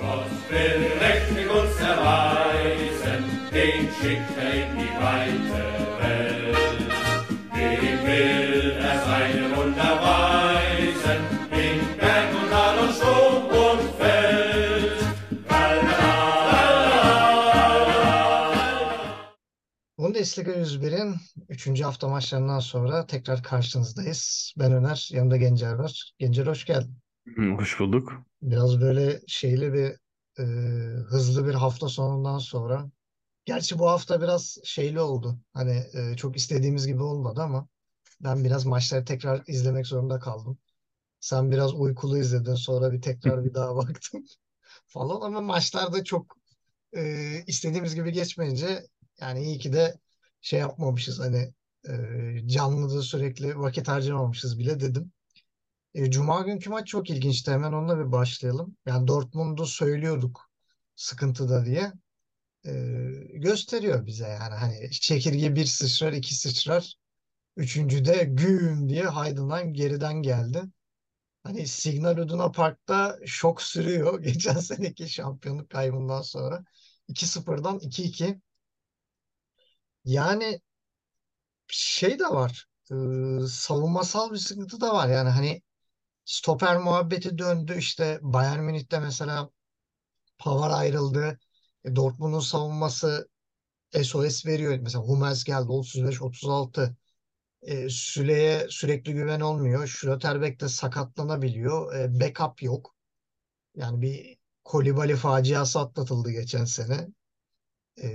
Gott will uns erweisen, den schickt er in die weite Welt. Dem will er seine Wunder weisen, in Berg und Tal und Sturm und Feld. Bundesliga 101'in 3. hafta maçlarından sonra tekrar karşınızdayız. Ben Öner, yanımda Gencer var. Gencer hoş geldin. Hoş bulduk. Biraz böyle şeyli bir e, hızlı bir hafta sonundan sonra. Gerçi bu hafta biraz şeyli oldu. Hani e, çok istediğimiz gibi olmadı ama ben biraz maçları tekrar izlemek zorunda kaldım. Sen biraz uykulu izledin, sonra bir tekrar bir daha baktın falan ama maçlarda çok e, istediğimiz gibi geçmeyince yani iyi ki de şey yapmamışız hani e, canlıda sürekli vakit harcamamışız bile dedim. E, Cuma günkü maç çok ilginçti. Hemen onunla bir başlayalım. Yani Dortmund'u söylüyorduk sıkıntıda diye. E, gösteriyor bize yani hani çekirge bir sıçrar iki sıçrar. Üçüncüde güm diye Heidenheim geriden geldi. Hani Signal Iduna Park'ta şok sürüyor. Geçen seneki şampiyonluk kaybından sonra. 2-0'dan 2-2. Yani şey de var. e, savunmasal bir sıkıntı da var. Yani hani stoper muhabbeti döndü. İşte Bayern Münih'te mesela Pavard ayrıldı. E, Dortmund'un savunması SOS veriyor. Mesela Hummels geldi 35-36. E, Süle'ye sürekli güven olmuyor. Schlotterbeck de sakatlanabiliyor. E, backup yok. Yani bir Kolibali faciası atlatıldı geçen sene. E,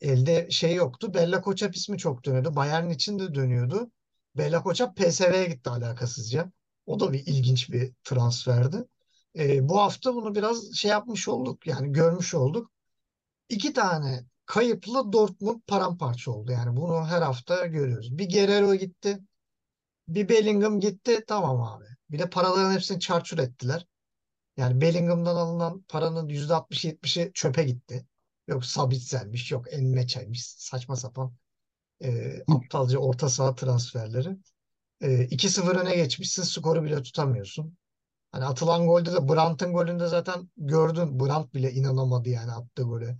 elde şey yoktu. Bella Kotschap ismi çok dönüyordu. Bayern için de dönüyordu. Bella Kotschap PSV'ye gitti alakasızca. O da bir ilginç bir transferdi. E, bu hafta bunu biraz şey yapmış olduk. Yani görmüş olduk. İki tane kayıplı Dortmund paramparça oldu. Yani bunu her hafta görüyoruz. Bir Guerrero gitti. Bir Bellingham gitti. Tamam abi. Bir de paraların hepsini çarçur ettiler. Yani Bellingham'dan alınan paranın %60-70'i çöpe gitti. Yok Sabitzel'miş, yok Enmeçe'ymiş. Saçma sapan e, aptalca orta saha transferleri. E, 2-0 öne geçmişsin, skoru bile tutamıyorsun. Hani atılan golde de Brandt'ın golünde zaten gördün. Brandt bile inanamadı yani attığı golü.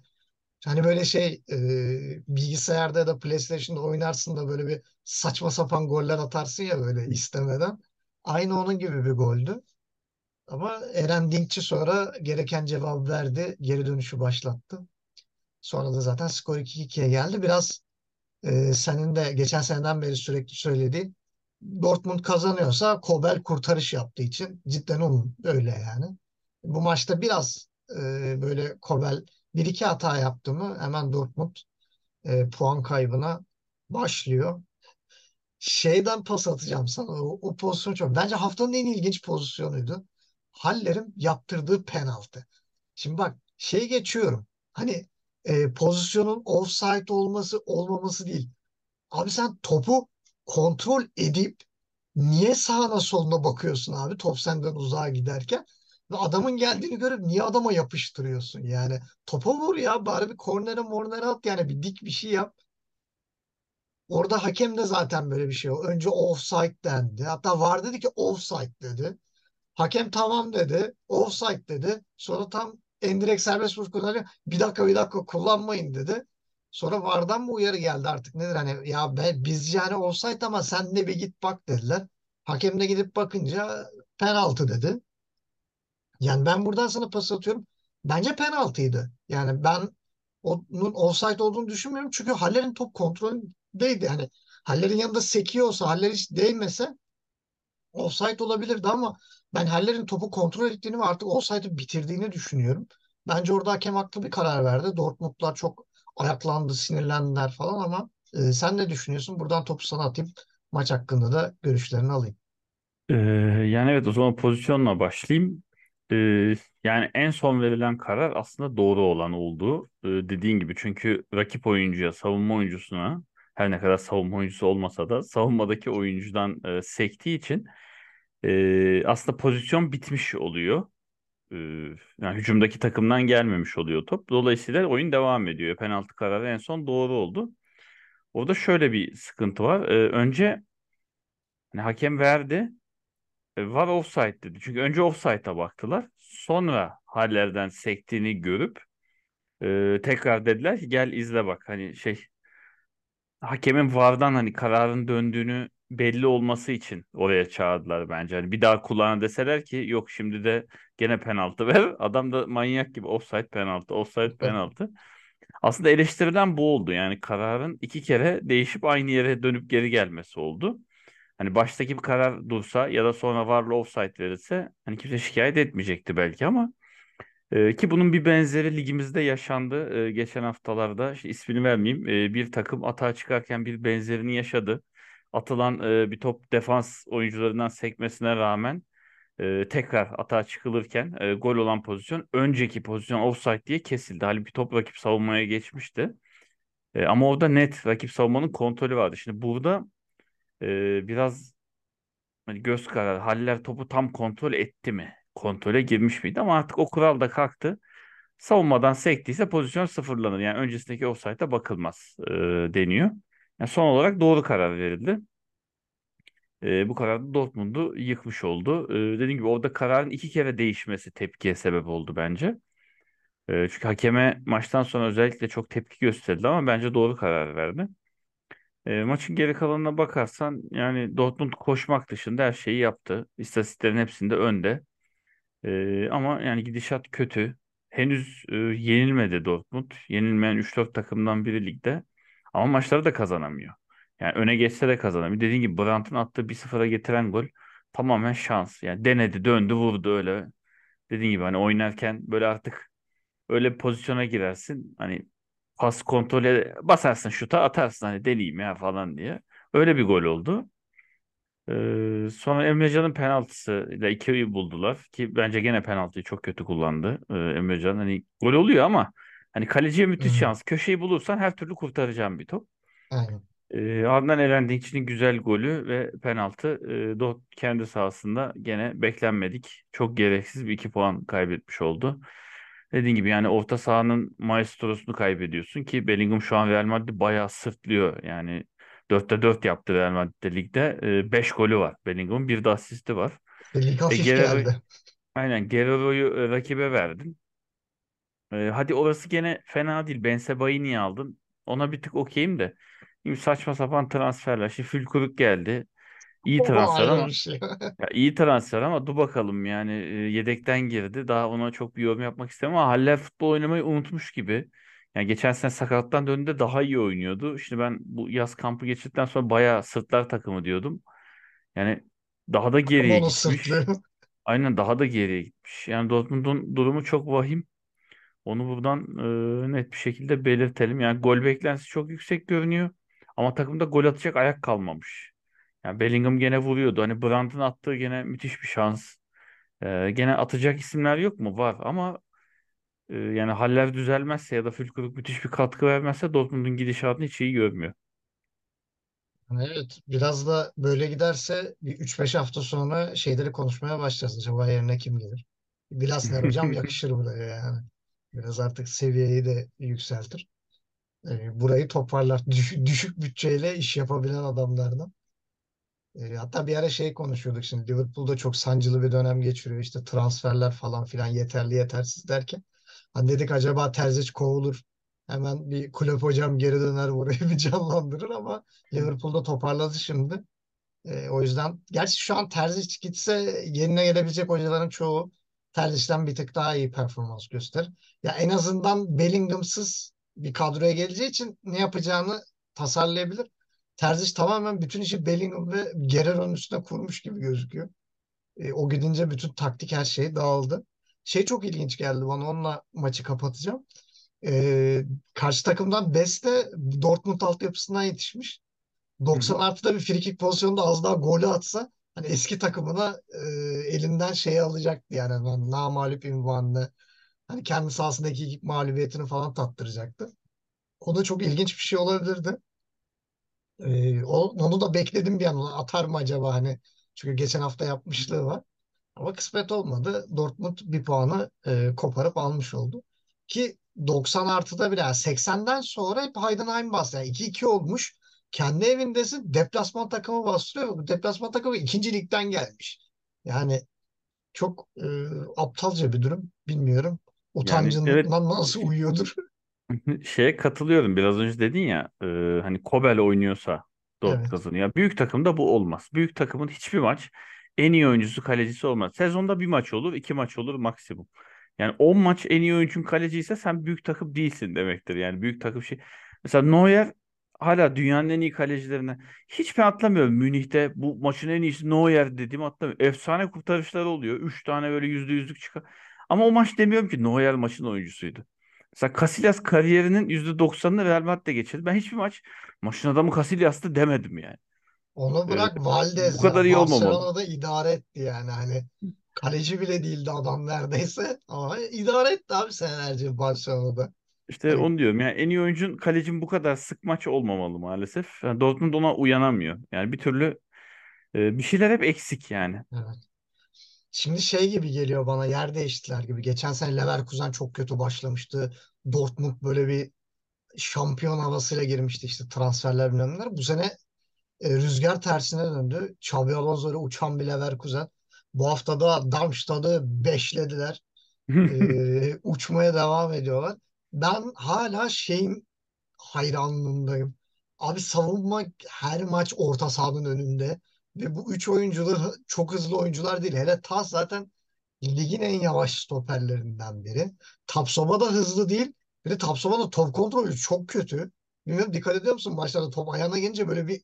Hani böyle şey e, bilgisayarda ya da PlayStation'da oynarsın da böyle bir saçma sapan goller atarsın ya böyle istemeden. Aynı onun gibi bir goldü. Ama Eren Dinkçi sonra gereken cevabı verdi. Geri dönüşü başlattı. Sonra da zaten skor 2-2'ye geldi. Biraz e, senin de geçen seneden beri sürekli söylediğin Dortmund kazanıyorsa Kobel kurtarış yaptığı için cidden onun öyle yani. Bu maçta biraz e, böyle Kobel bir iki hata yaptı mı hemen Dortmund e, puan kaybına başlıyor. Şeyden pas atacağım sana. O, o pozisyon çok. Bence haftanın en ilginç pozisyonuydu. Haller'in yaptırdığı penaltı. Şimdi bak şey geçiyorum. Hani e, pozisyonun offside olması olmaması değil. Abi sen topu kontrol edip niye sağına soluna bakıyorsun abi top senden uzağa giderken ve adamın geldiğini görüp niye adama yapıştırıyorsun yani topa vur ya bari bir kornere mornere at yani bir dik bir şey yap. Orada hakem de zaten böyle bir şey o. Önce offside dendi. Hatta var dedi ki offside dedi. Hakem tamam dedi. Offside dedi. Sonra tam endirekt serbest vuruş kullanıyor. Bir dakika bir dakika kullanmayın dedi. Sonra VAR'dan mı uyarı geldi artık nedir hani ya be, biz yani offside ama sen de bir git bak dediler. Hakem de gidip bakınca penaltı dedi. Yani ben buradan sana pas atıyorum. Bence penaltıydı. Yani ben onun offside olduğunu düşünmüyorum. Çünkü Haller'in top kontrolündeydi. Yani Haller'in yanında sekiyor olsa Haller hiç değmese offside olabilirdi ama ben Haller'in topu kontrol ettiğini ve artık offside'ı bitirdiğini düşünüyorum. Bence orada hakem haklı bir karar verdi. Dortmundlar çok ayaklandı, sinirlendiler falan ama e, sen ne düşünüyorsun? Buradan topu sana atayım. Maç hakkında da görüşlerini alayım. Ee, yani evet o zaman pozisyonla başlayayım. Ee, yani en son verilen karar aslında doğru olan oldu. Ee, dediğin gibi çünkü rakip oyuncuya, savunma oyuncusuna her ne kadar savunma oyuncusu olmasa da savunmadaki oyuncudan e, sektiği için e, aslında pozisyon bitmiş oluyor. Ee, yani hücumdaki takımdan gelmemiş oluyor top. Dolayısıyla oyun devam ediyor. Penaltı kararı en son doğru oldu. Orada şöyle bir sıkıntı var. Ee, önce hani hakem verdi. E, var offside dedi. Çünkü önce offside'a baktılar. sonra Haller'den sektiğini görüp e, tekrar dediler ki gel izle bak hani şey hakemin VAR'dan hani kararın döndüğünü belli olması için oraya çağırdılar bence. Hani bir daha kulağına deseler ki yok şimdi de gene penaltı ver. Adam da manyak gibi offside penaltı, offside penaltı. Aslında eleştirilen bu oldu. Yani kararın iki kere değişip aynı yere dönüp geri gelmesi oldu. Hani baştaki bir karar dursa ya da sonra varlı offside verirse hani kimse şikayet etmeyecekti belki ama e, ki bunun bir benzeri ligimizde yaşandı e, geçen haftalarda. İşte ismini vermeyeyim. E, bir takım atağa çıkarken bir benzerini yaşadı. Atılan e, bir top defans oyuncularından sekmesine rağmen e, tekrar atağa çıkılırken e, gol olan pozisyon önceki pozisyon offside diye kesildi. Halbuki top rakip savunmaya geçmişti. E, ama orada net rakip savunmanın kontrolü vardı. Şimdi burada e, biraz hani göz kararı Haller topu tam kontrol etti mi? Kontrole girmiş miydi? Ama artık o kural da kalktı. Savunmadan sektiyse pozisyon sıfırlanır. Yani öncesindeki offside'a bakılmaz e, deniyor. Yani son olarak doğru karar verildi. E, bu karar Dortmund'u yıkmış oldu. E, dediğim gibi orada kararın iki kere değişmesi tepkiye sebep oldu bence. E, çünkü hakeme maçtan sonra özellikle çok tepki gösterdi ama bence doğru karar verdi. E, maçın geri kalanına bakarsan yani Dortmund koşmak dışında her şeyi yaptı. İstatistiklerin hepsinde önde. E, ama yani gidişat kötü. Henüz e, yenilmedi Dortmund. Yenilmeyen 3-4 takımdan biri ligde. Ama maçları da kazanamıyor. Yani öne geçse de kazanamıyor. Dediğim gibi Brandt'ın attığı 1-0'a getiren gol tamamen şans. Yani denedi, döndü, vurdu öyle. Dediğim gibi hani oynarken böyle artık öyle bir pozisyona girersin. Hani pas kontrole basarsın şuta atarsın hani deliyim ya falan diye. Öyle bir gol oldu. Ee, sonra Emrecan'ın penaltısıyla ikiyi buldular ki bence gene penaltıyı çok kötü kullandı. Ee, Emrecan hani gol oluyor ama hani kaleciye müthiş Hı. şans. Köşeyi bulursan her türlü kurtaracağım bir top. Aynen. Ee, ardından Eren güzel golü ve penaltı e, Dort kendi sahasında gene beklenmedik. Çok gereksiz bir iki puan kaybetmiş oldu. Dediğim gibi yani orta sahanın maestrosunu kaybediyorsun ki Bellingham şu an Real Madrid bayağı sırtlıyor. Yani 4'te 4 yaptı Real Madrid'de ligde. 5 golü var Bellingham'ın. Bir de asisti var. Lig E, Guerrero, geldi. aynen Guerrero'yu e, rakibe verdin. E, hadi orası gene fena değil. Ben Sebaini niye aldın? Ona bir tık okeyim de. Şimdi saçma sapan transferler. Şimdi Fülkuruk geldi. İyi transfer ama şey. ya iyi transfer ama dur bakalım yani e, yedekten girdi. Daha ona çok bir yorum yapmak istemem ama Haller futbol oynamayı unutmuş gibi. Yani geçen sene sakatlıktan döndüğünde daha iyi oynuyordu. Şimdi ben bu yaz kampı geçirdikten sonra bayağı sırtlar takımı diyordum. Yani daha da geriye onu gitmiş. sırtlıyor. Aynen daha da geriye gitmiş. Yani Dortmund'un durumu çok vahim. Onu buradan e, net bir şekilde belirtelim. Yani gol beklentisi çok yüksek görünüyor. Ama takımda gol atacak ayak kalmamış. Yani Bellingham gene vuruyordu. Hani Brandt'ın attığı gene müthiş bir şans. E, gene atacak isimler yok mu? Var ama e, yani haller düzelmezse ya da Füllkrug müthiş bir katkı vermezse Dortmund'un gidişatını hiç iyi görmüyor. Evet, biraz da böyle giderse bir 3-5 hafta sonra şeyleri konuşmaya başlayacağız. Acaba yerine kim gelir? Glasner hocam yakışır buraya yani. Biraz artık seviyeyi de yükseltir. Ee, burayı toparlar. Düşük, düşük bütçeyle iş yapabilen adamlardan. Ee, hatta bir ara şey konuşuyorduk şimdi. Liverpool'da çok sancılı bir dönem geçiriyor. İşte transferler falan filan yeterli yetersiz derken. Hani dedik acaba Terzic kovulur. Hemen bir kulüp hocam geri döner burayı bir canlandırır ama Liverpool'da toparladı şimdi. Ee, o yüzden gerçi şu an Terzic gitse yerine gelebilecek hocaların çoğu Terzic'ten bir tık daha iyi performans gösterir. Ya en azından Bellingham'sız bir kadroya geleceği için ne yapacağını tasarlayabilir. Terzic tamamen bütün işi Bellingham ve Guerrero'nun üstüne kurmuş gibi gözüküyor. E, o gidince bütün taktik her şey dağıldı. Şey çok ilginç geldi bana onunla maçı kapatacağım. E, karşı takımdan Beste Dortmund altyapısından yetişmiş. Hı 90 hı. artıda bir frikik pozisyonunda az daha golü atsa hani eski takımına e, elinden şeyi alacaktı yani ben namağlup ünvanını hani kendi sahasındaki mağlubiyetini falan tattıracaktı. O da çok ilginç bir şey olabilirdi. E, onu da bekledim bir an atar mı acaba hani çünkü geçen hafta yapmışlığı var. Ama kısmet olmadı. Dortmund bir puanı e, koparıp almış oldu. Ki 90 artıda bile yani 80'den sonra hep Heidenheim bastı. Yani 2-2 olmuş. Kendi evindesin. Deplasman takımı bastırıyor. Deplasman takımı ikinci ligden gelmiş. Yani Çok e, aptalca bir durum. Bilmiyorum. Yani evet Utancından nasıl uyuyordur. Şeye katılıyorum. Biraz önce dedin ya e, hani Kobel oynuyorsa Dortmund Evet. kazanıyor. Büyük takımda bu olmaz. Büyük takımın hiçbir maç en iyi oyuncusu kalecisi olmaz. Sezonda bir maç olur, iki maç olur maksimum. Yani 10 maç en iyi oyuncun kaleciyse sen büyük takım değilsin demektir. Yani büyük takım şey. Mesela Neuer hala dünyanın en iyi kalecilerinden. Hiç ben atlamıyorum. Münih'te bu maçın en iyisi Neuer dediğimi atlamıyorum. Efsane kurtarışları oluyor. Üç tane böyle yüzde yüzlük çıkar. Ama o maç demiyorum ki Neuer maçın oyuncusuydu. Mesela Casillas kariyerinin %90'ını Real Madrid'de geçirdi. Ben hiçbir maç maçın adamı Casillas'tı demedim yani. Onu Ee, bırak bu Valdez kadar ya. iyi olmamalı. Barcelona'da idare etti yani. Hani kaleci bile değildi adam neredeyse. Ama idare etti abi senelerce Barcelona'da. İşte Hani onu diyorum. Yani en iyi oyuncun kalecin bu kadar sık maç olmamalı maalesef. Yani Dortmund ona uyanamıyor. Yani bir türlü e, bir şeyler hep eksik yani. evet. Şimdi şey gibi geliyor bana yer değiştiler gibi. Geçen sene Leverkusen çok kötü başlamıştı. Dortmund böyle bir şampiyon havasıyla girmişti işte transferler bilmem neler. Bu sene e, rüzgar tersine döndü. Xabi Alonso ile uçan bir Leverkusen. Bu hafta da Darmstadt'ı beşlediler. E, uçmaya devam ediyorlar. Ben hala şeyin hayranlığındayım. Abi savunma her maç orta sahanın önünde. Ve bu üç oyuncu da çok hızlı oyuncular değil. Hele Tas zaten ligin en yavaş stoperlerinden biri. Tapsoba da hızlı değil. Bir de Tapsoba da top kontrolü çok kötü. Bilmiyorum dikkat ediyor musun maçlarda top ayağına gelince böyle bir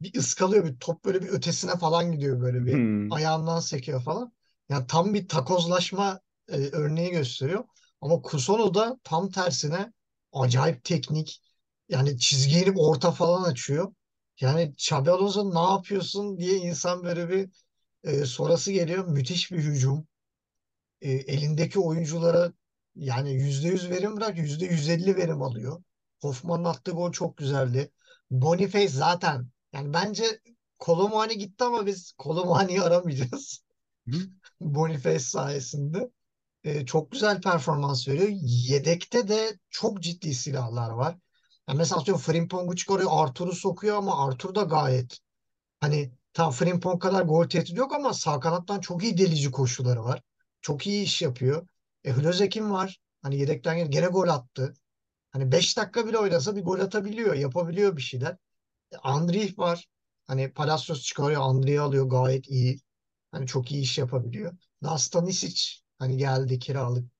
bir ıskalıyor bir top böyle bir ötesine falan gidiyor böyle bir Hmm. ayağından sekiyor falan. Yani tam bir takozlaşma e, örneği gösteriyor. Ama Kusono da tam tersine acayip teknik. Yani çizgiyi inip orta falan açıyor. Yani Xabi Alonso ne yapıyorsun diye insan böyle bir e, sorası geliyor. Müthiş bir hücum e, elindeki oyunculara yani %100 verim bırak %150 verim alıyor. Hoffman'ın attığı gol çok güzeldi. Boniface zaten yani bence Kolomani gitti ama biz Kolomani'yi aramayacağız. Boniface sayesinde. E, çok güzel performans veriyor. Yedekte de çok ciddi silahlar var. Yani mesela atıyorum Frimpong'u çıkarıyor, Arthur'u sokuyor ama Arthur da gayet Hani tam Frimpong kadar gol tehdidi yok ama sağ kanattan çok iyi delici koşuları var. Çok iyi iş yapıyor. E Hlozekin var. Hani yedekten gene, gene gol attı. Hani 5 dakika bile oynasa bir gol atabiliyor. Yapabiliyor bir şeyler. E, Andrich var. Hani Palacios çıkarıyor. Andrich'i alıyor. Gayet iyi. Hani çok iyi iş yapabiliyor. Daha Stanisic hani geldi kiralık.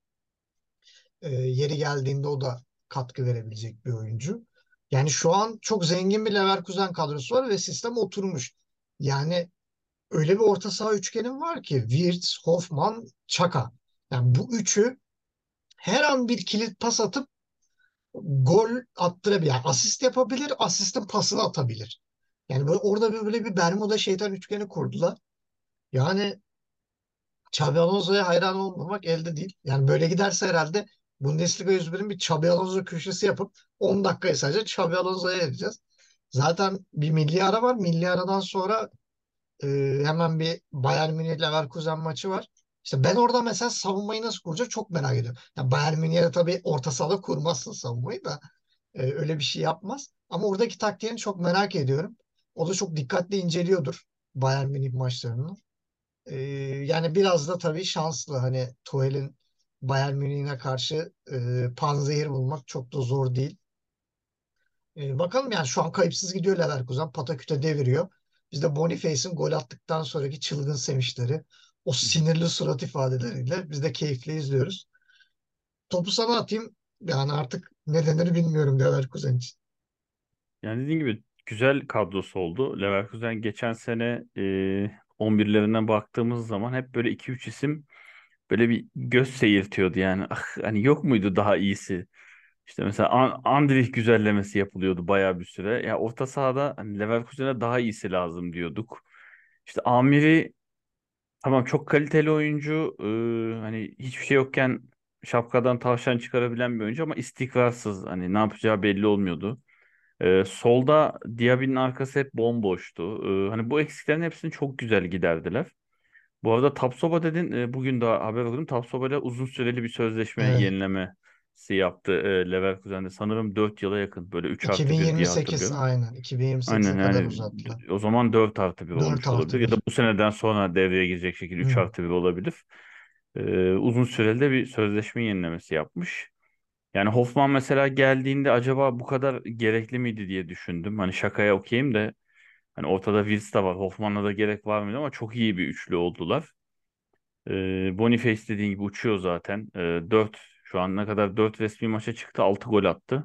E, yeri geldiğinde o da katkı verebilecek bir oyuncu. Yani şu an çok zengin bir Leverkusen kadrosu var ve sistem oturmuş. Yani öyle bir orta saha üçgenim var ki Wirtz, Hoffman, Çaka. Yani bu üçü her an bir kilit pas atıp gol attırabilir. Yani asist yapabilir, asistin pasını atabilir. Yani böyle orada böyle bir Bermuda şeytan üçgeni kurdular. Yani Xabi Alonso'ya hayran olmamak elde değil. Yani böyle giderse herhalde Bundesliga 101'in bir Xabi Alonso köşesi yapıp 10 dakikayı sadece Xabi Alonso'ya edeceğiz. Zaten bir milli ara var. Milli aradan sonra e, hemen bir Bayern Münih Leverkusen maçı var. İşte ben orada mesela savunmayı nasıl kuracak çok merak ediyorum. Ya Bayern Münih'e tabii orta sahada kurmazsın savunmayı da e, öyle bir şey yapmaz. Ama oradaki taktiğini çok merak ediyorum. O da çok dikkatli inceliyordur Bayern Münih maçlarını. E, yani biraz da tabii şanslı. Hani Tuchel'in Bayern Münih'ine karşı e, panzehir bulmak çok da zor değil. E, bakalım yani şu an kayıpsız gidiyor Leverkusen. Pataküte deviriyor. Biz de Boniface'in gol attıktan sonraki çılgın sevinçleri, o sinirli surat ifadeleriyle biz de keyifle izliyoruz. Topu sana atayım. Yani artık ne denir bilmiyorum Leverkusen için. Yani dediğim gibi güzel kadrosu oldu. Leverkusen geçen sene e, 11'lerinden baktığımız zaman hep böyle iki üç isim böyle bir göz seyirtiyordu yani. Ah, hani yok muydu daha iyisi? İşte mesela An Andrich güzellemesi yapılıyordu bayağı bir süre. Ya orta sahada hani Leverkusen'e daha iyisi lazım diyorduk. İşte Amiri tamam çok kaliteli oyuncu. Ee, hani hiçbir şey yokken şapkadan tavşan çıkarabilen bir oyuncu ama istikrarsız. Hani ne yapacağı belli olmuyordu. Ee, solda Diaby'nin arkası hep bomboştu. Ee, hani bu eksiklerin hepsini çok güzel giderdiler. Bu arada Tapsoba dedin. e, bugün de haber aldım. Tapsoba ile uzun süreli bir sözleşme Evet. yenileme transfersi yaptı e, Leverkusen'de. Sanırım 4 yıla yakın. Böyle 3 artı 1 diye 2028 hatırlıyorum. aynen. Aynen 2028'e kadar yani uzattılar. o zaman 4 artı 1 4 olmuş olabilir. Ya da 1. bu seneden sonra devreye girecek şekilde 3 Hı. artı 1 olabilir. E, uzun süreli de bir sözleşme yenilemesi yapmış. Yani Hoffman mesela geldiğinde acaba bu kadar gerekli miydi diye düşündüm. Hani şakaya okeyim de hani ortada Wirtz de var. Hoffman'a da gerek var mıydı ama çok iyi bir üçlü oldular. Ee, Boniface dediğin gibi uçuyor zaten. Ee, 4 şu an ne kadar 4 resmi maça çıktı 6 gol attı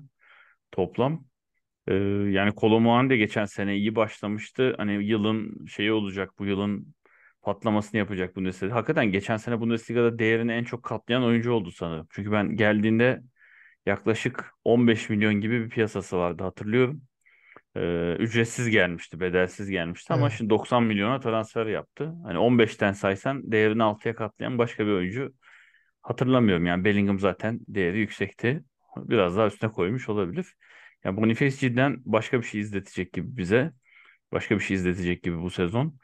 toplam. Ee, yani Kolo Muani geçen sene iyi başlamıştı. Hani yılın şeyi olacak bu yılın patlamasını yapacak Bundesliga. Hakikaten geçen sene Bundesliga'da değerini en çok katlayan oyuncu oldu sanırım. Çünkü ben geldiğinde yaklaşık 15 milyon gibi bir piyasası vardı hatırlıyorum. Ee, ücretsiz gelmişti, bedelsiz gelmişti ama Evet. şimdi 90 milyona transfer yaptı. Hani 15'ten saysan değerini 6'ya katlayan başka bir oyuncu hatırlamıyorum. Yani Bellingham zaten değeri yüksekti. Biraz daha üstüne koymuş olabilir. Yani Boniface cidden başka bir şey izletecek gibi bize. Başka bir şey izletecek gibi bu sezon.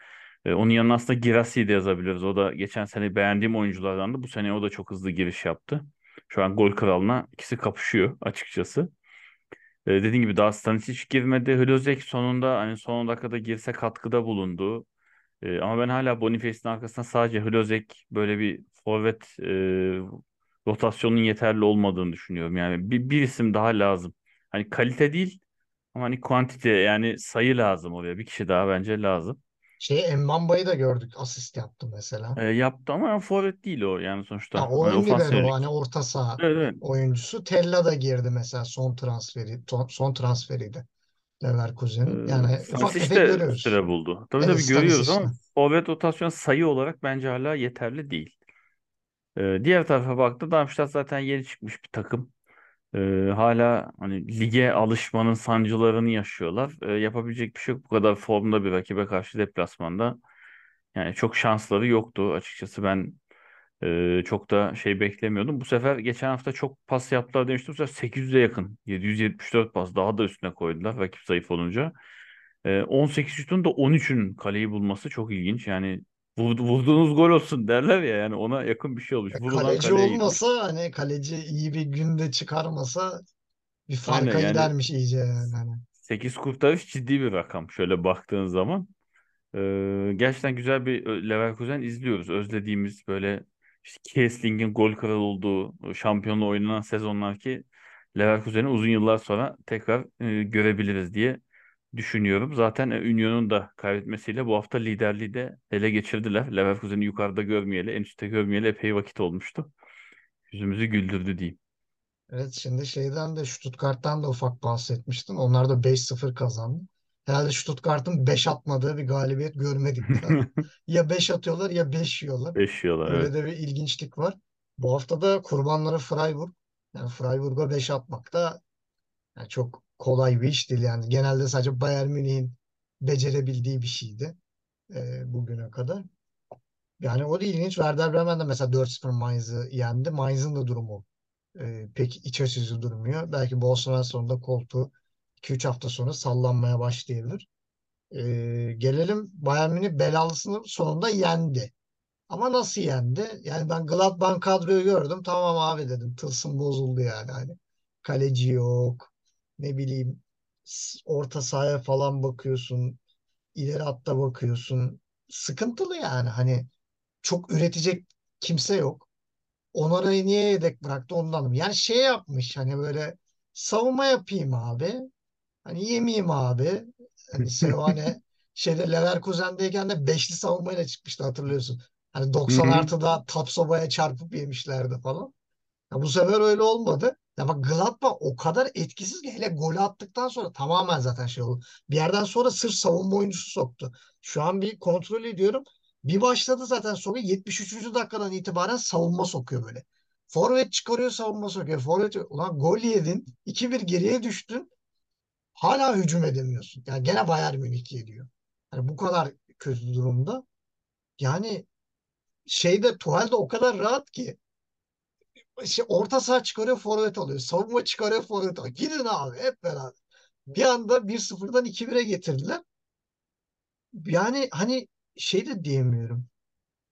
Ee, onun yanına aslında Guirassy de yazabiliriz. O da geçen sene beğendiğim oyunculardan da bu sene o da çok hızlı giriş yaptı. Şu an gol kralına ikisi kapışıyor açıkçası. Ee, dediğim gibi daha Stanisic girmedi. Hlozek sonunda hani son dakikada girse katkıda bulundu. Ee, ama ben hala Boniface'in arkasında sadece Hlozek böyle bir forvet e, rotasyonun yeterli olmadığını düşünüyorum. Yani bir, bir isim daha lazım. Hani kalite değil ama hani kuantite yani sayı lazım oraya. Bir kişi daha bence lazım. Şey Mbamba'yı da gördük. Asist yaptı mesela. Ee, yaptı ama forvet değil o yani Ya sonuçta. o Hani ön libero hani orta saha Evet, evet. oyuncusu. Tella da girdi mesela son transferi. Son, transferiydi Leverkusen'in. Ee, Yani ufak tefek görüyoruz. süre buldu. Tabii Evet tabii görüyoruz ama forvet rotasyon sayı olarak bence hala yeterli değil. Ee, diğer tarafa baktı. Darmstadt zaten yeni çıkmış bir takım. Ee, hala hani lige alışmanın sancılarını yaşıyorlar. Ee, yapabilecek bir şey yok. Bu kadar formda bir rakibe karşı deplasmanda. Yani çok şansları yoktu. Açıkçası ben e, çok da şey beklemiyordum. Bu sefer geçen hafta çok pas yaptılar demiştim. Bu sefer 800'e yakın. 774 pas daha da üstüne koydular rakip zayıf olunca. Ee, 18 şutun da 13'ünün kaleyi bulması çok ilginç. Yani vurduğunuz gol olsun derler ya yani ona yakın bir şey olmuş. Ya Vurulan kaleci olmasa hani kaleci iyi bir günde çıkarmasa bir Aynen farka yani gidermiş iyice yani. Hani. 8 kurtarış ciddi bir rakam şöyle baktığın zaman. Ee, gerçekten güzel bir Leverkusen izliyoruz. Özlediğimiz böyle işte Kessling'in gol kralı olduğu şampiyonluğu oynanan sezonlar ki Leverkusen'i uzun yıllar sonra tekrar e, görebiliriz diye düşünüyorum. Zaten e, Union'un da kaybetmesiyle bu hafta liderliği de ele geçirdiler. Leverkusen'i yukarıda görmeyeli, en üstte görmeyeli epey vakit olmuştu. Yüzümüzü güldürdü diyeyim. Evet şimdi şeyden de Stuttgart'tan da ufak bahsetmiştin. Onlar da 5-0 kazandı. Herhalde Stuttgart'ın 5 atmadığı bir galibiyet görmedik. Ya 5 atıyorlar ya 5 yiyorlar. Beş yıla Öyle evet. de bir ilginçlik var. Bu hafta da kurbanları Freiburg. Yani Freiburg'a 5 atmak da yani çok kolay bir iş değil. Yani genelde sadece Bayern Münih'in becerebildiği bir şeydi e, bugüne kadar. Yani o da ilginç. Werder Bremen de mesela 4-0 Mainz'ı yendi. Mainz'ın da durumu e, pek iç açıcı durmuyor. Belki sene sonunda koltuğu 2-3 hafta sonra sallanmaya başlayabilir. E, gelelim Bayern Münih belalısını sonunda yendi. Ama nasıl yendi? Yani ben Gladbach kadroyu gördüm. Tamam abi dedim. Tılsım bozuldu yani. Hani kaleci yok. Ne bileyim orta sahaya falan bakıyorsun. ileri hatta bakıyorsun. Sıkıntılı yani. Hani çok üretecek kimse yok. Onara'yı niye yedek bıraktı ondanım. Yani şey yapmış hani böyle savunma yapayım abi. Hani yemeyeyim abi. Hani Sevane şeyde Leverkusen'deyken de beşli savunmayla çıkmıştı hatırlıyorsun. Hani Hı 90 hı. artıda Tapsoba'ya çarpıp yemişlerdi falan. Ya bu sefer öyle olmadı. Bak Gladbach o kadar etkisiz ki hele golü attıktan sonra tamamen zaten şey oldu. Bir yerden sonra sırf savunma oyuncusu soktu. Şu an bir kontrol ediyorum. Bir başladı zaten sonra 73. dakikadan itibaren savunma sokuyor böyle. Forvet çıkarıyor savunma sokuyor. Forvet ulan gol yedin. 2-1 geriye düştün. Hala hücum edemiyorsun. Yani gene Bayern Münih yediyor. Yani bu kadar kötü durumda. Yani şeyde Tuchel de o kadar rahat ki şey, orta saha çıkarıyor forvet alıyor. Savunma çıkarıyor forvet alıyor. Gidin abi hep beraber. Bir anda bir sıfırdan iki 1e getirdiler. Yani hani şey de diyemiyorum.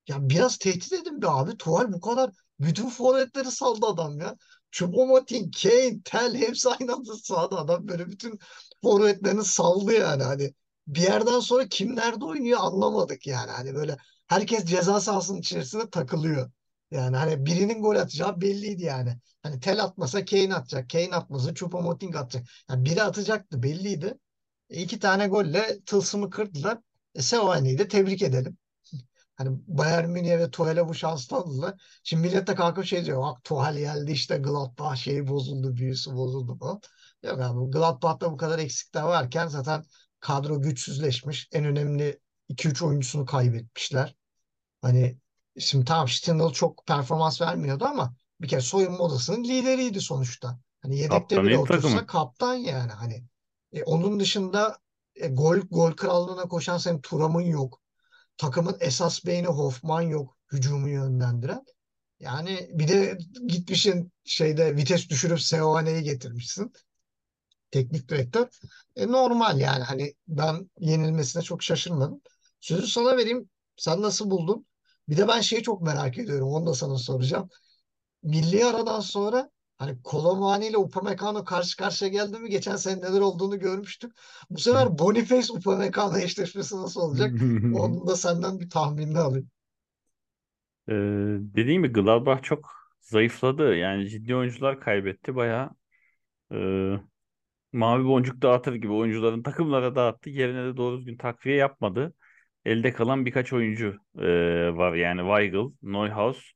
Ya biraz tehdit edin be abi. Tuval bu kadar Bütün forvetleri saldı adam ya. Choupo-Moting, Kane, Tel hepsi aynı anda sahada. Adam böyle bütün forvetlerini saldı yani. Hani bir yerden sonra kim nerede oynuyor anlamadık yani. Hani böyle herkes ceza sahasının içerisinde takılıyor. Yani hani birinin gol atacağı belliydi yani. Hani Tel atmasa Kane atacak. Kane atmasa Choupo-Moting atacak. Yani biri atacaktı belliydi. E, iki tane golle tılsımı kırdılar. E, Seoane'yi de tebrik edelim. Hani Bayern Münih'e ve Tuhel'e bu şans tanıdılar. Şimdi millet de kalkıp şey diyor. Bak Tuhel geldi işte Gladbach şeyi bozuldu, büyüsü bozuldu falan. Yok abi Gladbach'ta bu kadar eksikler varken zaten kadro güçsüzleşmiş. En önemli 2-3 oyuncusunu kaybetmişler. Hani şimdi tamam Stindl çok performans vermiyordu ama bir kere soyunma odasının lideriydi sonuçta. Hani yedekte Kaptanı bile otursa kaptan yani hani. E, onun dışında e, gol gol krallığına koşan senin Thuram'ın yok. Takımın esas beyni Hoffman yok. Hücumu yönlendiren. Yani bir de gitmişsin şeyde vites düşürüp Seoane'yi getirmişsin. Teknik direktör. E, normal yani hani ben yenilmesine çok şaşırmadım. Sözü sana vereyim. Sen nasıl buldun? Bir de ben şeyi çok merak ediyorum. Onu da sana soracağım. Milli aradan sonra hani Kolomani ile Upamecano karşı karşıya geldi mi? Geçen sene neler olduğunu görmüştük. Bu sefer Boniface Upamecano eşleşmesi nasıl olacak? Onu da senden bir tahminini alayım. Ee, dediğim gibi Gladbach çok zayıfladı. Yani ciddi oyuncular kaybetti. Bayağı e, mavi boncuk dağıtır gibi oyuncuların takımlara dağıttı. Yerine de doğru düzgün takviye yapmadı. Elde kalan birkaç oyuncu e, var. Yani Weigl, Neuhaus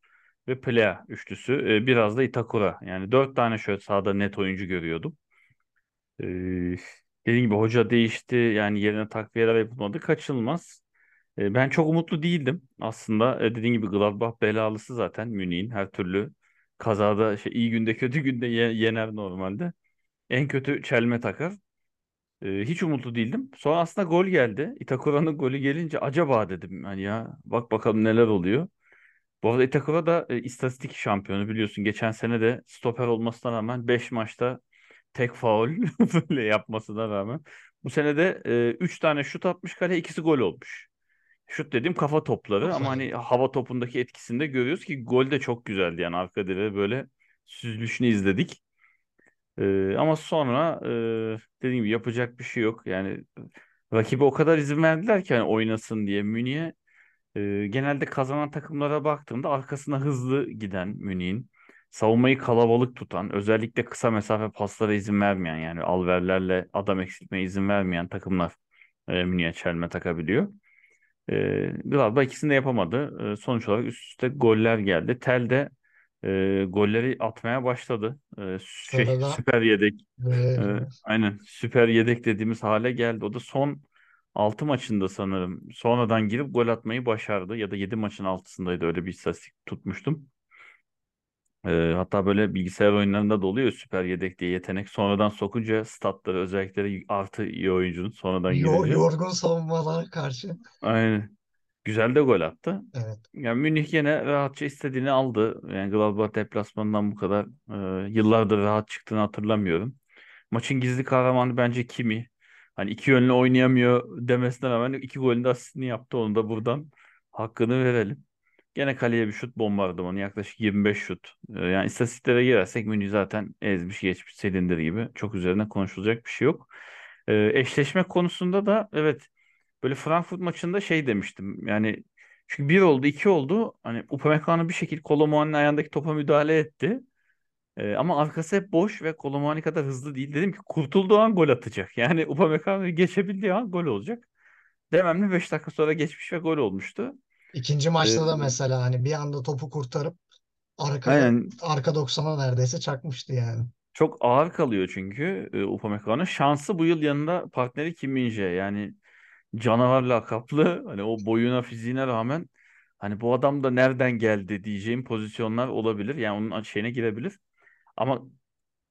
ve Plea üçlüsü. E, biraz da Itakura. Yani dört tane şöyle sahada net oyuncu görüyordum. E, dediğim gibi hoca değişti. Yani yerine takviyeler yapılmadı. Kaçılmaz. E, Ben çok umutlu değildim aslında. E, Dediğim gibi Gladbach belalısı zaten Münih'in her türlü kazada şey, iyi günde kötü günde ye- yener normalde. En kötü çelme takar. E, hiç umutlu değildim. Sonra aslında gol geldi. Itakura'nın golü gelince acaba dedim hani ya bak bakalım neler oluyor. Bu arada Itakura da e, istatistik şampiyonu biliyorsun. Geçen sene de stoper olmasına rağmen 5 maçta tek faul böyle yapmasına rağmen. Bu sene de 3 tane şut atmış kaleye ikisi gol olmuş. Şut dediğim kafa topları ama hani hava topundaki etkisini de görüyoruz ki gol de çok güzeldi yani arka direğe böyle süzülüşünü izledik. Ee, ama sonra e, dediğim gibi yapacak bir şey yok. Yani rakibe o kadar izin verdiler ki hani oynasın diye Münih'e. e, genelde kazanan takımlara baktığımda arkasına hızlı giden Münih'in savunmayı kalabalık tutan özellikle kısa mesafe paslara izin vermeyen yani alverlerle adam eksiltmeye izin vermeyen takımlar e, Münih'e çelme takabiliyor. E, Gladbach ikisini de yapamadı. E, sonuç olarak üst üste goller geldi. Tel de e, golleri atmaya başladı. E, şey Sırada süper yedek. e, E, aynen süper yedek dediğimiz hale geldi. O da son 6 maçında sanırım sonradan girip gol atmayı başardı. Ya da 7 maçın altısındaydı öyle bir istatistik tutmuştum. E, hatta böyle bilgisayar oyunlarında da oluyor süper yedek diye yetenek. Sonradan sokunca statları özellikleri artı iyi oyuncunun sonradan yo- girince. yorgun savunmalara karşı. Aynen. Güzel de gol attı. Evet. Yani Münih yine rahatça istediğini aldı. Yani Gladbach deplasmanından bu kadar e, yıllardır rahat çıktığını hatırlamıyorum. Maçın gizli kahramanı bence Kimi. Hani iki yönlü oynayamıyor demesine rağmen iki golün de asistini yaptı. Onu da buradan hakkını verelim. Gene kaleye bir şut bombardımanı yaklaşık 25 şut. E, yani istatistiklere girersek Münih zaten ezmiş geçmiş silindir gibi. Çok üzerine konuşulacak bir şey yok. E, eşleşme konusunda da evet Böyle Frankfurt maçında şey demiştim. Yani çünkü bir oldu, iki oldu. Hani Upamecano bir şekilde Kolomuani'nin ayağındaki topa müdahale etti. Ee, ama arkası hep boş ve Kolomuani kadar hızlı değil. Dedim ki kurtulduğu an gol atacak. Yani Upamecano'yu geçebildiği an gol olacak. Demem 5 dakika sonra geçmiş ve gol olmuştu. İkinci Ee, maçta da mesela hani bir anda topu kurtarıp arkaya aynen arka 90'a neredeyse çakmıştı yani. çok ağır kalıyor çünkü e, Upamecano. Şansı bu yıl yanında partneri Kim Min-jae. Yani canavar lakaplı hani o boyuna fiziğine rağmen hani bu adam da nereden geldi diyeceğim pozisyonlar olabilir. Yani onun şeyine girebilir. Ama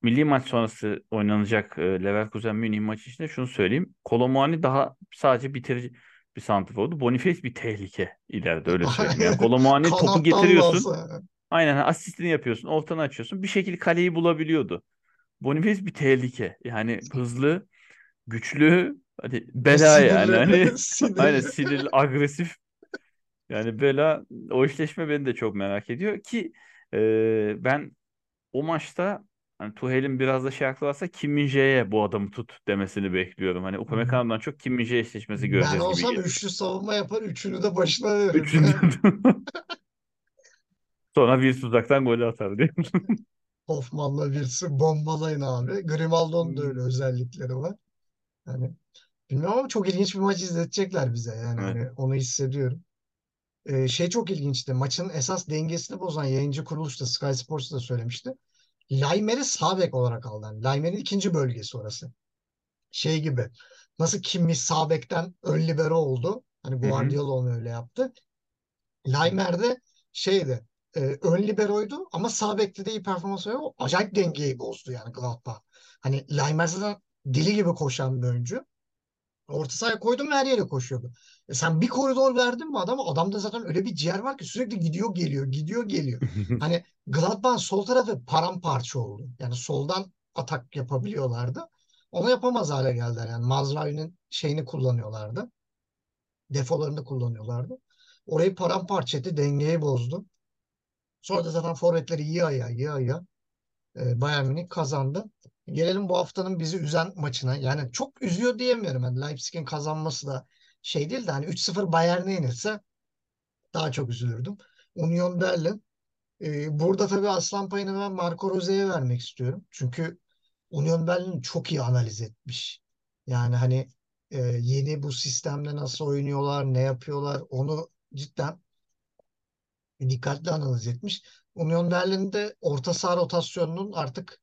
milli maç sonrası oynanacak e, Leverkusen Münih maçı için de şunu söyleyeyim. Kolomuani daha sadece bitirici bir santrfordu. Boniface bir tehlike ileride öyle söyleyeyim. Yani Kolomuani topu getiriyorsun. olsa. Aynen asistini yapıyorsun. Ortanı açıyorsun. Bir şekilde kaleyi bulabiliyordu. Boniface bir tehlike. Yani hızlı, güçlü, hani bela yani. Hani Sinirli, aynen sinirli. sinirli, agresif. Yani bela o eşleşme beni de çok merak ediyor ki Ee, ben o maçta hani Tuchel'in biraz da şey aklı varsa Kim Min-jae'ye bu adamı tut demesini bekliyorum. Hani. Upamecano'dan çok Kim Min-jae eşleşmesi Ben göreceğiz gibi olsam geliyor. üçlü savunma yapar, üçünü de başına veririm. Üçüncü. Sonra bir tuzaktan golü atar diye. Hoffman'la birisi bombalayın abi. Grimaldo'nun da öyle Hmm. özellikleri var. Hani bilmiyorum ama çok ilginç bir maç izletecekler bize yani Evet. hani onu hissediyorum. Ee, şey çok ilginçti. Maçın esas dengesini bozan yayıncı kuruluş da Sky Sports da söylemişti. Laimer'i sağ bek olarak aldı. Yani Laimer'in ikinci bölgesi orası. Şey gibi. Nasıl Kimmich sağ bekten ön libero oldu. Hani Hı hı. Guardiola onu öyle yaptı. Laimer de şeydi. e, ön liberoydu ama sağ bekte de iyi performans veriyor. Acayip dengeyi bozdu yani Gladbach. Hani Laimer zaten deli gibi koşan bir oyuncu. Orta sahaya koydum ve her yere koşuyordu. E sen bir koridor verdin mi adama? Adamda zaten öyle bir ciğer var ki sürekli gidiyor geliyor, gidiyor geliyor. Hani Gladbach'ın sol tarafı paramparça oldu. Yani soldan atak yapabiliyorlardı. Onu yapamaz hale geldiler. Yani Mazraoui'nin şeyini kullanıyorlardı. Defolarını kullanıyorlardı. Orayı paramparça etti, dengeyi bozdu. Sonra da zaten forvetleri iyi ayağı, iyi ayağı. E, Bayern Münih kazandı. Gelelim bu haftanın bizi üzen maçına. Yani çok üzüyor diyemiyorum. Yani Leipzig'in kazanması da şey değil de hani 3-0 Bayern'e yenilse daha çok üzülürdüm. Union Berlin. E, burada tabii aslan payını ben Marco Rose'ye vermek istiyorum. Çünkü Union Berlin çok iyi analiz etmiş. Yani hani e, yeni bu sistemde nasıl oynuyorlar, ne yapıyorlar onu cidden dikkatli analiz etmiş. Union Berlin'de orta saha rotasyonunun artık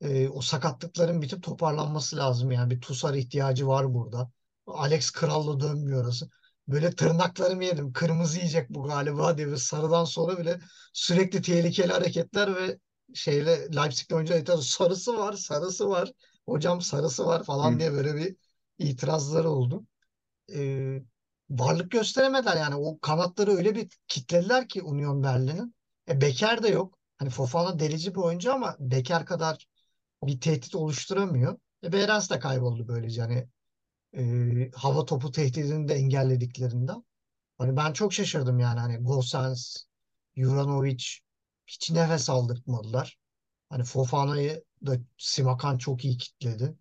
e, o sakatlıkların bitip toparlanması lazım. Yani bir Tusar ihtiyacı var burada. Alex Kral'la dönmüyor orası. Böyle tırnaklarımı yedim. Kırmızı yiyecek bu galiba diye. Ve sarıdan sonra bile sürekli tehlikeli hareketler ve şeyle Leipzig'te oyuncular sarısı var, sarısı var. Hocam sarısı var falan diye böyle bir itirazları oldu. E, varlık gösteremediler yani. O kanatları öyle bir kitlediler ki Union Berlin'in. E, Beker de yok. Hani Fofana delici bir oyuncu ama Beker kadar bir tehdit oluşturamıyor. E, Behrens de kayboldu böylece. Hani e, hava topu tehdidini de engellediklerinden. Hani ben çok şaşırdım yani. Hani Gosens, Juranovic hiç nefes aldırtmadılar. Hani Fofana'yı da Simakan çok iyi kitledi.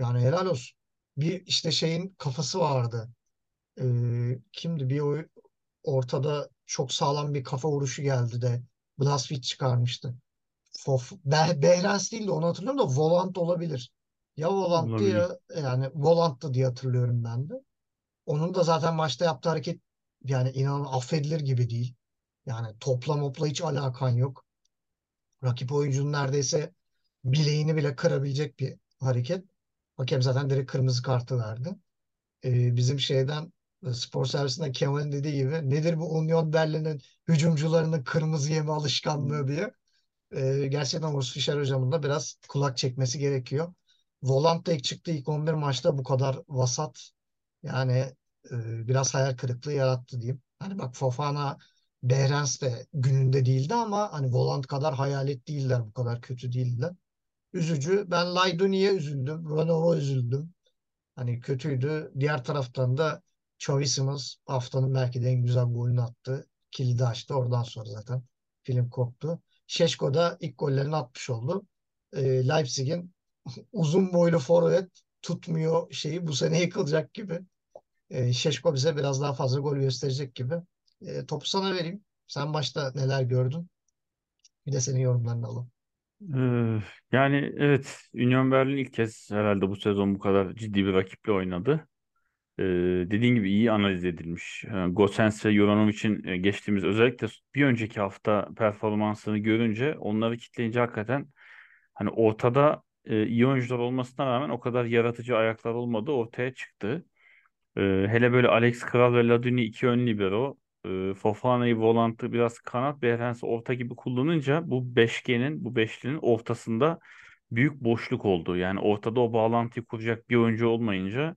Yani helal olsun. Bir işte şeyin kafası vardı. E, kimdi? Bir oy, ortada çok sağlam bir kafa vuruşu geldi de Blaswich çıkarmıştı. Fof, Be Behrens değil de onu hatırlıyorum da Volant olabilir. Ya Volant'tı Olabilir. ya yani Volant'tı diye hatırlıyorum ben de. Onun da zaten maçta yaptığı hareket yani inanın affedilir gibi değil. Yani topla mopla hiç alakan yok. Rakip oyuncunun neredeyse bileğini bile kırabilecek bir hareket. Hakem zaten direkt kırmızı kartı verdi. Ee, bizim şeyden spor servisinden Kemal'in dediği gibi nedir bu Union Berlin'in hücumcularının kırmızı yeme alışkanlığı diye. Ee, gerçekten Urs Fischer hocamın da biraz kulak çekmesi gerekiyor. Volant ilk çıktı ilk 11 maçta bu kadar vasat yani e, biraz hayal kırıklığı yarattı diyeyim. Hani bak Fofana, Behrens de gününde değildi ama hani Volant kadar hayalet değiller, bu kadar kötü değiller. Üzücü. Ben Layduni'ye üzüldüm. Renault'a üzüldüm. Hani kötüydü. Diğer taraftan da Simons haftanın belki de en güzel golünü attı. Kilidi açtı. Oradan sonra zaten film koptu. Şeşko da ilk gollerini atmış oldu. Ee, Leipzig'in uzun boylu forvet tutmuyor şeyi bu sene yıkılacak gibi. Ee, Şeşko bize biraz daha fazla gol gösterecek gibi. Ee, topu sana vereyim. Sen başta neler gördün? Bir de senin yorumlarını alalım. Yani evet Union Berlin ilk kez herhalde bu sezon bu kadar ciddi bir rakiple oynadı. Dediğin gibi iyi analiz edilmiş. Ee, Gosens ve Juranovic'in e, geçtiğimiz özellikle bir önceki hafta performansını görünce onları kitleyince hakikaten hani ortada e, iyi oyuncular olmasına rağmen o kadar yaratıcı ayaklar olmadığı ortaya çıktı. Hele böyle Alex Kral ve Laduni iki ön libero, e, Fofana'yı volantı biraz kanat, Behrens'i orta gibi kullanınca bu beşgenin, bu beşlinin ortasında büyük boşluk oldu. Yani ortada o bağlantıyı kuracak bir oyuncu olmayınca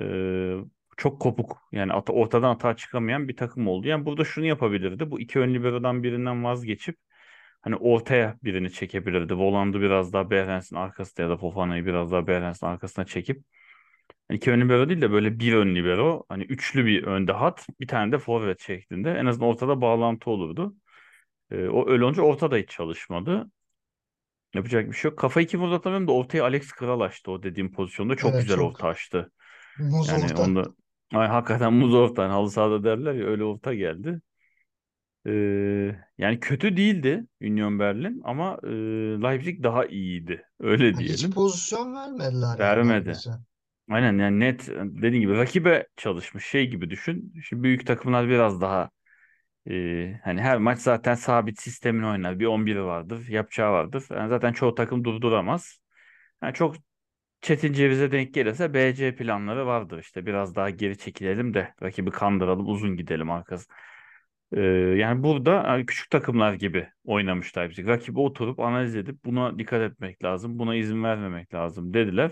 e, çok kopuk. Yani ata- ortadan atağa çıkamayan bir takım oldu. Yani burada şunu yapabilirdi. Bu iki ön libero'dan birinden vazgeçip hani ortaya birini çekebilirdi. Volandı biraz daha Behrens'in arkasında ya da Fofana'yı biraz daha Behrens'in arkasına çekip yani iki ön libero değil de böyle bir ön libero. Hani üçlü bir önde hat. Bir tane de forvet şeklinde. En azından ortada bağlantı olurdu. E, o öyle olunca orta da hiç çalışmadı. Yapacak bir şey yok. Kafayı kim uzatamıyorum da ortaya Alex Kral açtı o dediğim pozisyonda. Çok Evet güzel çok orta açtı. Muz Yani orta. onda ay, hakikaten muz orta. Hani halı sahada derler ya öyle orta geldi. Ee, yani kötü değildi Union Berlin ama e, Leipzig daha iyiydi. Öyle Yani hiç diyelim. pozisyon vermediler yani Vermedi. neredeyse. Aynen yani net dediğin gibi rakibe çalışmış şey gibi düşün. Şimdi büyük takımlar biraz daha e, hani her maç zaten sabit sistemin oynar. Bir 11'i vardır, yapacağı vardır. Yani zaten çoğu takım durduramaz. Yani çok Çetin Ceviz'e denk gelirse BC planları vardır işte. Biraz daha geri çekilelim de rakibi kandıralım, uzun gidelim arkası. Ee, yani burada e, küçük takımlar gibi oynamış Leipzig. Rakibi oturup analiz edip buna dikkat etmek lazım, buna izin vermemek lazım dediler.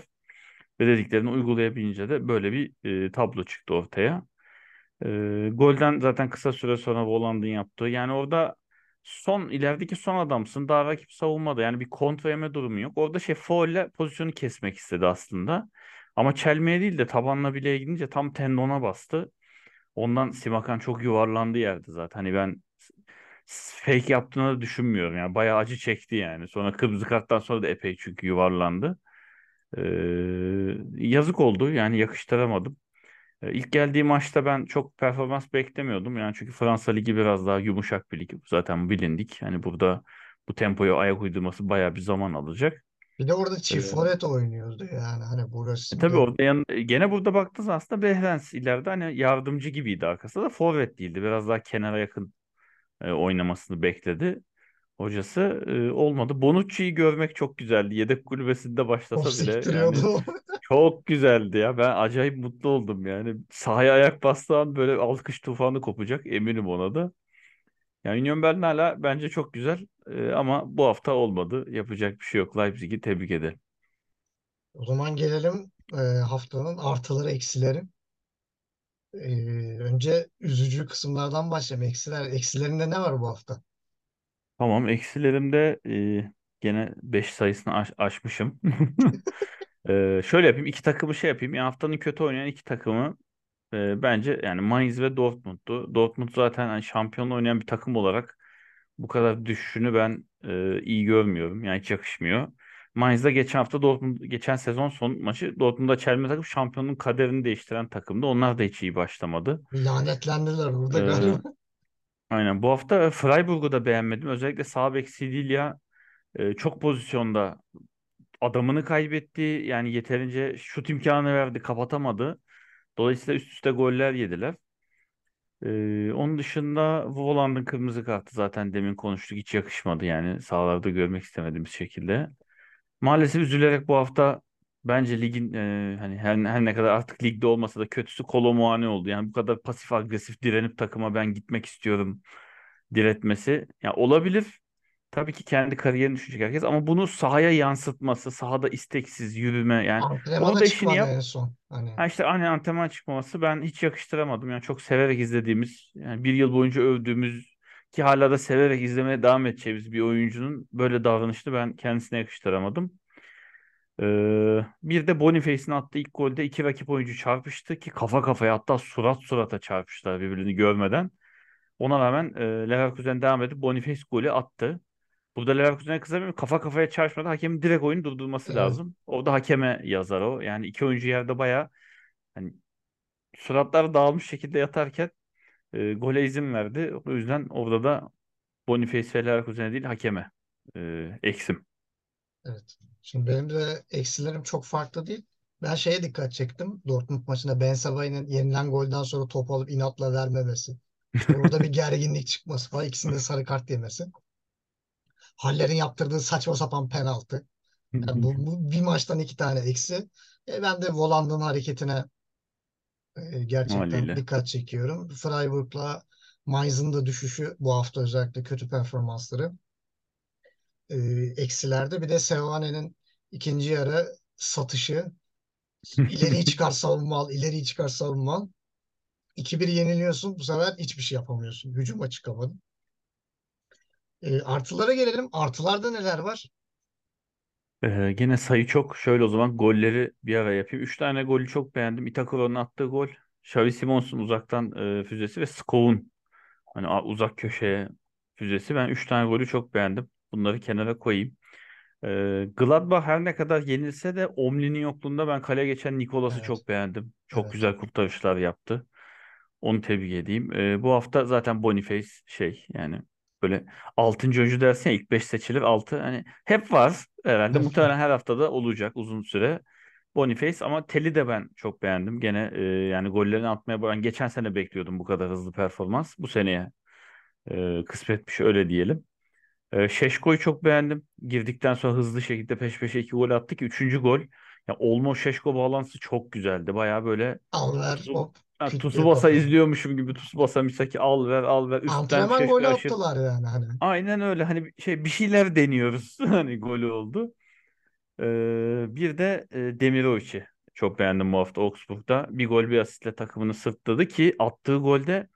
Ve dediklerini uygulayabilince de böyle bir e, tablo çıktı ortaya. E, golden zaten kısa süre sonra Voland'ın yaptığı. Yani orada son ilerideki son adamsın. Daha rakip savunmada. Yani bir kontra yeme durumu yok. Orada şey faulle pozisyonu kesmek istedi aslında. Ama çelmeye değil de tabanla bileğe gidince tam tendona bastı. Ondan Simakan çok yuvarlandı yerde zaten. Hani ben fake yaptığını da düşünmüyorum. Yani bayağı acı çekti yani. Sonra kırmızı karttan sonra da epey çünkü yuvarlandı. Ee, yazık oldu. Yani yakıştıramadım. Ee, İlk geldiği maçta ben çok performans beklemiyordum. Yani çünkü Fransa Ligi biraz daha yumuşak bir lig. Zaten bilindik. Hani burada bu tempoya ayak uydurması bayağı bir zaman alacak. Bir de orada Ee, çift forvet oynuyordu yani hani e burası tabii gö- orada yan, gene burada baktığınız aslında Behrens ileride hani yardımcı gibiydi arkasında da forvet değildi. Biraz daha kenara yakın e, oynamasını bekledi. Hocası e, olmadı. Bonucci'yi görmek çok güzeldi. Yedek kulübesinde başlasa bile yani çok güzeldi ya. Ben acayip mutlu oldum yani. Sahaya ayak bastığı böyle alkış tufanı kopacak eminim ona da. Yani Union Berlin hala bence çok güzel E, ama bu hafta olmadı. Yapacak bir şey yok. Leipzig'i tebrik ederim. O zaman gelelim e, haftanın artıları eksileri. E, önce üzücü kısımlardan başlayalım. Eksiler, eksilerinde ne var bu hafta? Tamam eksilerimde e, gene 5 sayısını aş- aşmışım. E, şöyle yapayım. iki takımı şey yapayım. Yani haftanın kötü oynayan iki takımı e, bence yani Mainz ve Dortmund'tu. Dortmund zaten hani şampiyon oynayan bir takım olarak bu kadar düşüşünü ben e, iyi görmüyorum. Yani hiç yakışmıyor. Mainz'da geçen hafta Dortmund geçen sezon son maçı Dortmund'a çelme takıp şampiyonun kaderini değiştiren takımdı. Onlar da hiç iyi başlamadı. Lanetlendiler orada E, galiba. Aynen bu hafta Freiburg'u da beğenmedim. Özellikle sağ bek Sildilia e, çok pozisyonda adamını kaybetti. Yani yeterince şut imkanı verdi, kapatamadı. Dolayısıyla üst üste goller yediler. Ee, onun dışında Voland'ın kırmızı kartı zaten demin konuştuk hiç yakışmadı yani sahalarda görmek istemediğimiz şekilde. Maalesef üzülerek bu hafta bence ligin e, hani her, her ne kadar artık ligde olmasa da kötüsü Kolo Muani oldu. Yani bu kadar pasif agresif direnip takıma ben gitmek istiyorum diretmesi. Ya olabilir. Tabii ki kendi kariyerini düşünecek herkes ama bunu sahaya yansıtması, sahada isteksiz yürüme yani Antrenmana orada işini çıkmadı yap. en son. Hani Ha işte aynı antrenman çıkmaması ben hiç yakıştıramadım. Yani çok severek izlediğimiz, yani bir yıl boyunca övdüğümüz ki hala da severek izlemeye devam edeceğimiz bir oyuncunun böyle davranışını ben kendisine yakıştıramadım. Ee, bir de Boniface'in attığı ilk golde iki rakip oyuncu çarpıştı ki kafa kafaya hatta surat surata çarpıştılar birbirini görmeden. Ona rağmen e, Leverkusen devam edip Boniface golü attı. Burada Leverkusen'e kızamıyorum. Kafa kafaya çarpmadı. Hakemin direkt oyunu durdurması evet, lazım. O da hakeme yazar o. Yani iki oyuncu yerde bayağı hani suratlar dağılmış şekilde yatarken e, gole izin verdi. O yüzden orada da Boniface ve Leverkusen'e değil hakeme e, eksim. Evet. Şimdi benim de eksilerim çok farklı değil. Ben şeye dikkat çektim. Dortmund maçında Ben Sabah'ın yenilen golden sonra top alıp inatla vermemesi. Orada bir gerginlik çıkması falan. İkisinde sarı kart yemesi. Haller'in yaptırdığı saçma sapan penaltı. Yani bu, bu bir maçtan iki tane eksi. E, ben de Voland'ın hareketine e, gerçekten Haliyle. dikkat çekiyorum. Freiburg'la Mainz'ın da düşüşü bu hafta özellikle kötü performansları e, eksilerde. Bir de Sevane'nin ikinci yarı satışı. İleriyi çıkar savunma al, ileriyi çıkar savunma al. 2-1 yeniliyorsun. Bu sefer hiçbir şey yapamıyorsun. Hücuma çıkamadın. E, artılara gelelim. Artılarda neler var? Ee, gene sayı çok. Şöyle o zaman golleri bir ara yapayım. Üç tane golü çok beğendim. Itakuro'nun attığı gol. Xavi Simons'un uzaktan e, füzesi ve Skov'un hani uzak köşeye füzesi. Ben 3 tane golü çok beğendim. Bunları kenara koyayım. Ee, Gladbach her ne kadar yenilse de Omli'nin yokluğunda ben kaleye geçen Nikolas'ı Evet. çok beğendim. Çok Evet. güzel kurtarışlar yaptı. Onu tebrik edeyim. Ee, bu hafta zaten Boniface şey yani böyle 6. oyuncu dersin ya ilk 5 seçilir 6 hani hep var herhalde muhtemelen her haftada olacak uzun süre. Boniface ama Tel'i de ben çok beğendim. Gene e, yani gollerini atmaya ben geçen sene bekliyordum bu kadar hızlı performans. Bu seneye e, kısmetmiş öyle diyelim. E, Şeşko'yu çok beğendim. Girdikten sonra hızlı şekilde peş peşe iki gol attı ki üçüncü gol. Ya Olmo Şeşko bağlantısı çok güzeldi. Baya böyle Al ver hop. diye Tsubasa izliyormuşum gibi Tsubasa Misaki al ver al ver üstten Antrenman Şeşko golü aşır. attılar yani hani. Aynen öyle hani şey bir şeyler deniyoruz. Hani golü oldu. Ee, bir de e, Demirovic'i çok beğendim bu hafta Augsburg'da. Bir gol bir asistle takımını sırtladı ki attığı golde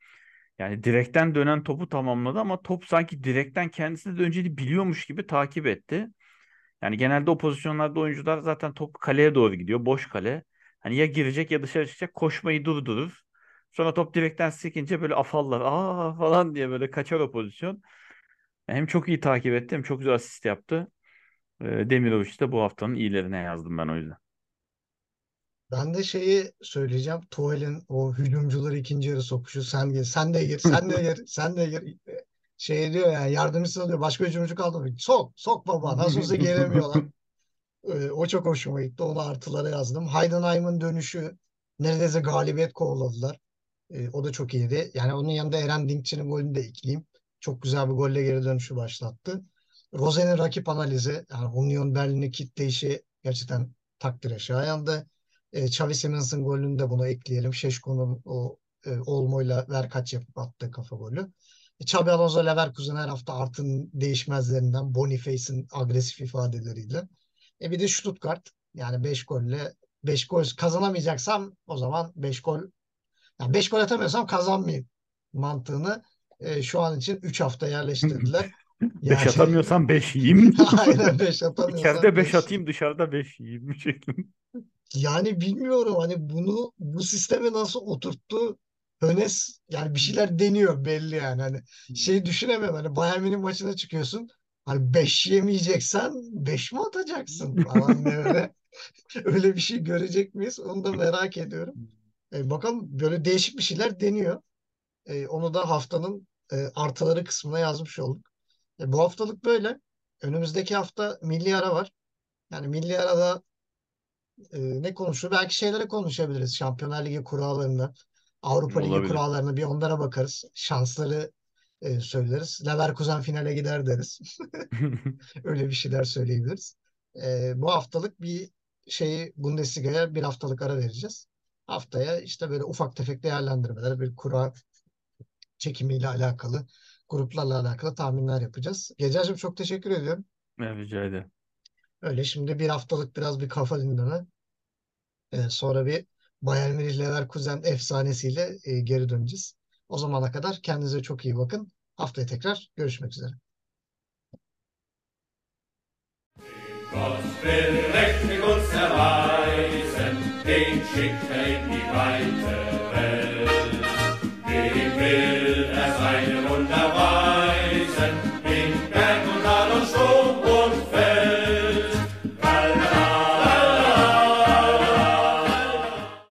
yani direkten dönen topu tamamladı ama top sanki direkten kendisi de döneceğini biliyormuş gibi takip etti. Yani genelde o pozisyonlarda oyuncular zaten top kaleye doğru gidiyor. Boş kale. Hani ya girecek ya dışarı çıkacak koşmayı durdurur. Sonra top direkten sekince böyle afallar. Aa falan diye böyle kaçar o pozisyon. Hem çok iyi takip etti hem çok güzel asist yaptı. Ee, Demirovic de bu haftanın iyilerine yazdım ben o yüzden. Ben de şeyi söyleyeceğim. Tuval'in o hücumcuları ikinci yarı sokuşu. Sen gir, sen de gir, sen de gir, sen de gir. Şey diyor yani yardımcısı diyor. Başka hücumcu kaldı mı? Sok, sok baba. Nasıl olsa gelemiyorlar. Ee, o çok hoşuma gitti. Onu artılara yazdım. Heidenheim'ın dönüşü neredeyse galibiyet kovaladılar. Ee, o da çok iyiydi. Yani onun yanında Eren Dinkçi'nin golünü de ekleyeyim. Çok güzel bir golle geri dönüşü başlattı. Rosen'in rakip analizi, yani Union Berlin'i kitleyişi gerçekten takdire şayandı. E, Xavi Simons'ın golünü de buna ekleyelim. Şeşko'nun o e, Olmo'yla verkaç yapıp attığı kafa golü. E, Xabi Alonso Leverkusen her hafta Art'ın değişmezlerinden Boniface'in agresif ifadeleriyle. E bir de Stuttgart yani 5 golle 5 gol kazanamayacaksam o zaman 5 gol yani 5 gol atamıyorsam kazanmayayım mantığını e, şu an için 3 hafta yerleştirdiler. 5 Yani atamıyorsam 5 yiyeyim. aynen 5 atamıyorsam İçeride 5 beş atayım dışarıda 5 yiyeyim şeklinde. Yani bilmiyorum hani bunu bu sisteme nasıl oturttu Hönes yani bir şeyler deniyor belli yani hani şey düşünemiyorum hani Bayern Münih maçına çıkıyorsun hani 5 yemeyeceksen 5 mi atacaksın falan diye öyle öyle bir şey görecek miyiz onu da merak ediyorum. E, bakalım böyle değişik bir şeyler deniyor. E, onu da haftanın e, artıları kısmına yazmış olduk. E, bu haftalık böyle. Önümüzdeki hafta milli ara var. Yani milli arada e, ne konuşur? Belki şeylere konuşabiliriz. Şampiyonlar Ligi kurallarını, Avrupa Ligi Olabilir. kurallarını bir onlara bakarız. Şansları e, söyleriz. Leverkusen finale gider deriz. Öyle bir şeyler söyleyebiliriz. E, bu haftalık bir şeyi Bundesliga'ya bir haftalık ara vereceğiz. Haftaya işte böyle ufak tefek değerlendirmeler, bir kura çekimiyle alakalı, gruplarla alakalı tahminler yapacağız. Gececiğim çok teşekkür ediyorum. Evet, rica ederim. Öyle şimdi bir haftalık biraz bir kafa dinleme. Ee, sonra bir Bayern Münih Leverkusen efsanesiyle e, geri döneceğiz. O zamana kadar kendinize çok iyi bakın. Haftaya tekrar görüşmek üzere. Gott will mächtig uns erweisen, den schickt er in die Weite